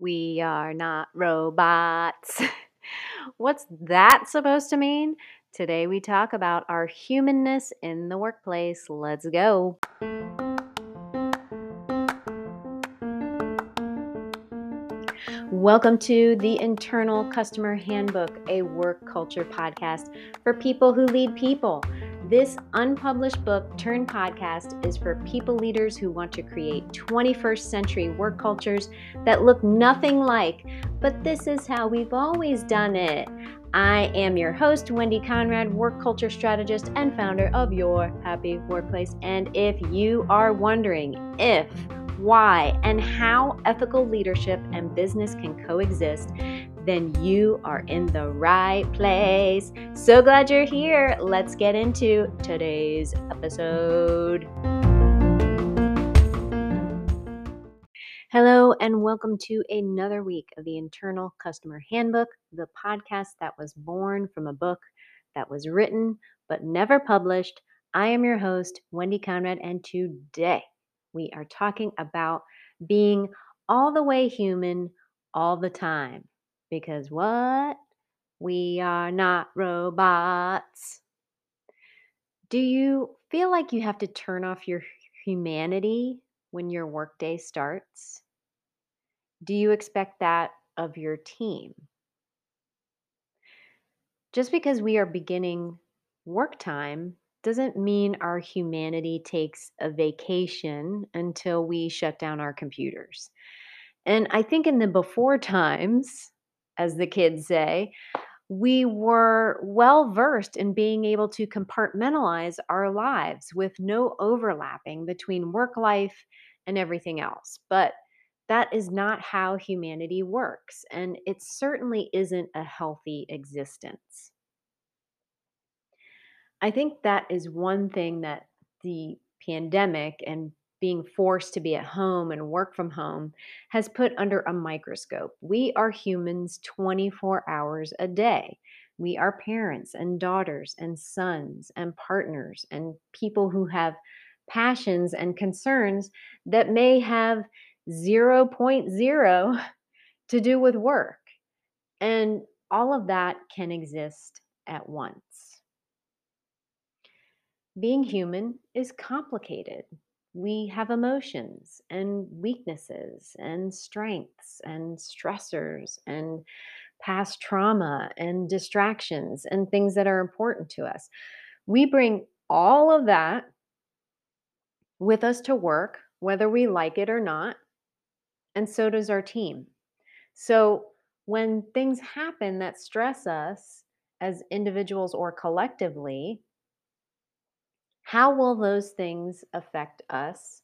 We are not robots. What's that supposed to mean? Today we talk about our humanness in the workplace. Let's go. Welcome to the Internal Customer Handbook, a work culture podcast for people who lead people. This unpublished book turned podcast is for people leaders who want to create 21st century work cultures that look nothing like, but this is how we've always done it. I am your host, Wendy Conrad, work culture strategist and founder of Your Happy Workplace. And if you are wondering if, why, and how ethical leadership and business can coexist, then you are in the right place. So glad you're here. Let's get into today's episode. Hello, and welcome to another week of the Internal Customer Handbook, the podcast that was born from a book that was written but never published. I am your host, Wendy Conrad, and today we are talking about being all the way human all the time. Because what? We are not robots. Do you feel like you have to turn off your humanity when your workday starts? Do you expect that of your team? Just because we are beginning work time doesn't mean our humanity takes a vacation until we shut down our computers. And I think in the before times, as the kids say, we were well versed in being able to compartmentalize our lives with no overlapping between work life and everything else. But that is not how humanity works, and it certainly isn't a healthy existence. I think that is one thing that the pandemic and being forced to be at home and work from home has put under a microscope. We are humans 24 hours a day. We are parents and daughters and sons and partners and people who have passions and concerns that may have 0.0 to do with work. And all of that can exist at once. Being human is complicated we have emotions and weaknesses and strengths and stressors and past trauma and distractions and things that are important to us. We bring all of that with us to work, whether we like it or not. And so does our team. So when things happen that stress us as individuals or collectively, how will those things affect us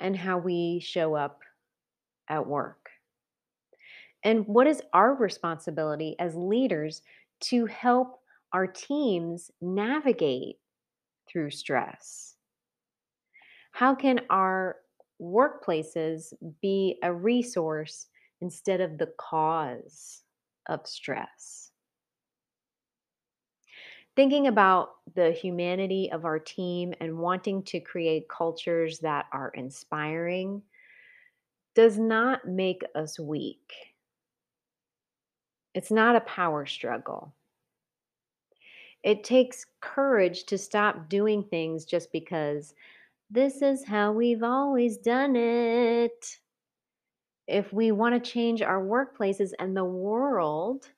and how we show up at work? And what is our responsibility as leaders to help our teams navigate through stress? How can our workplaces be a resource instead of the cause of stress? Thinking about the humanity of our team and wanting to create cultures that are inspiring does not make us weak. It's not a power struggle. It takes courage to stop doing things just because this is how we've always done it. If we want to change our workplaces and the world,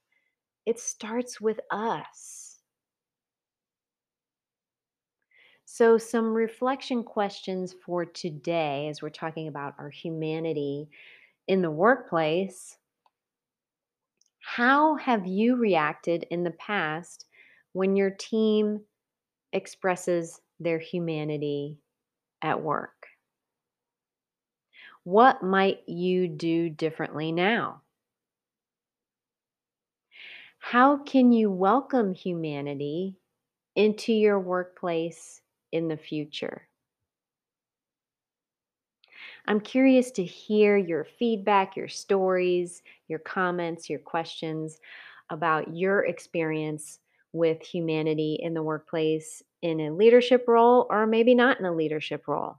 it starts with us. So, some reflection questions for today as we're talking about our humanity in the workplace. How have you reacted in the past when your team expresses their humanity at work? What might you do differently now? How can you welcome humanity into your workplace in the future. I'm curious to hear your feedback, your stories, your comments, your questions about your experience with humanity in the workplace in a leadership role or maybe not in a leadership role.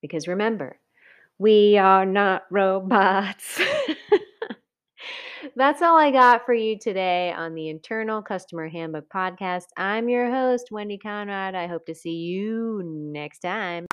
Because remember, We are not robots. That's all I got for you today on the Internal Customer Handbook Podcast. I'm your host, Wendy Conrad. I hope to see you next time.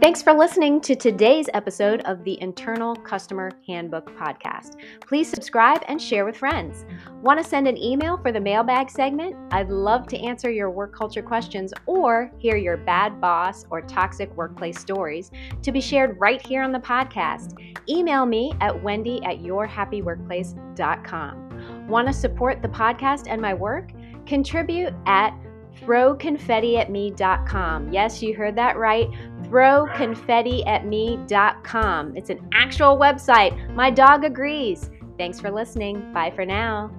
Thanks for listening to today's episode of the Internal Customer Handbook Podcast. Please subscribe and share with friends. Want to send an email for the mailbag segment? I'd love to answer your work culture questions or hear your bad boss or toxic workplace stories to be shared right here on the podcast. Email me at wendy at yourhappyworkplace.com. Want to support the podcast and my work? Contribute at throwconfettiatme.com. Yes, you heard that right throwconfettiatme.com. It's an actual website. My dog agrees. Thanks for listening. Bye for now.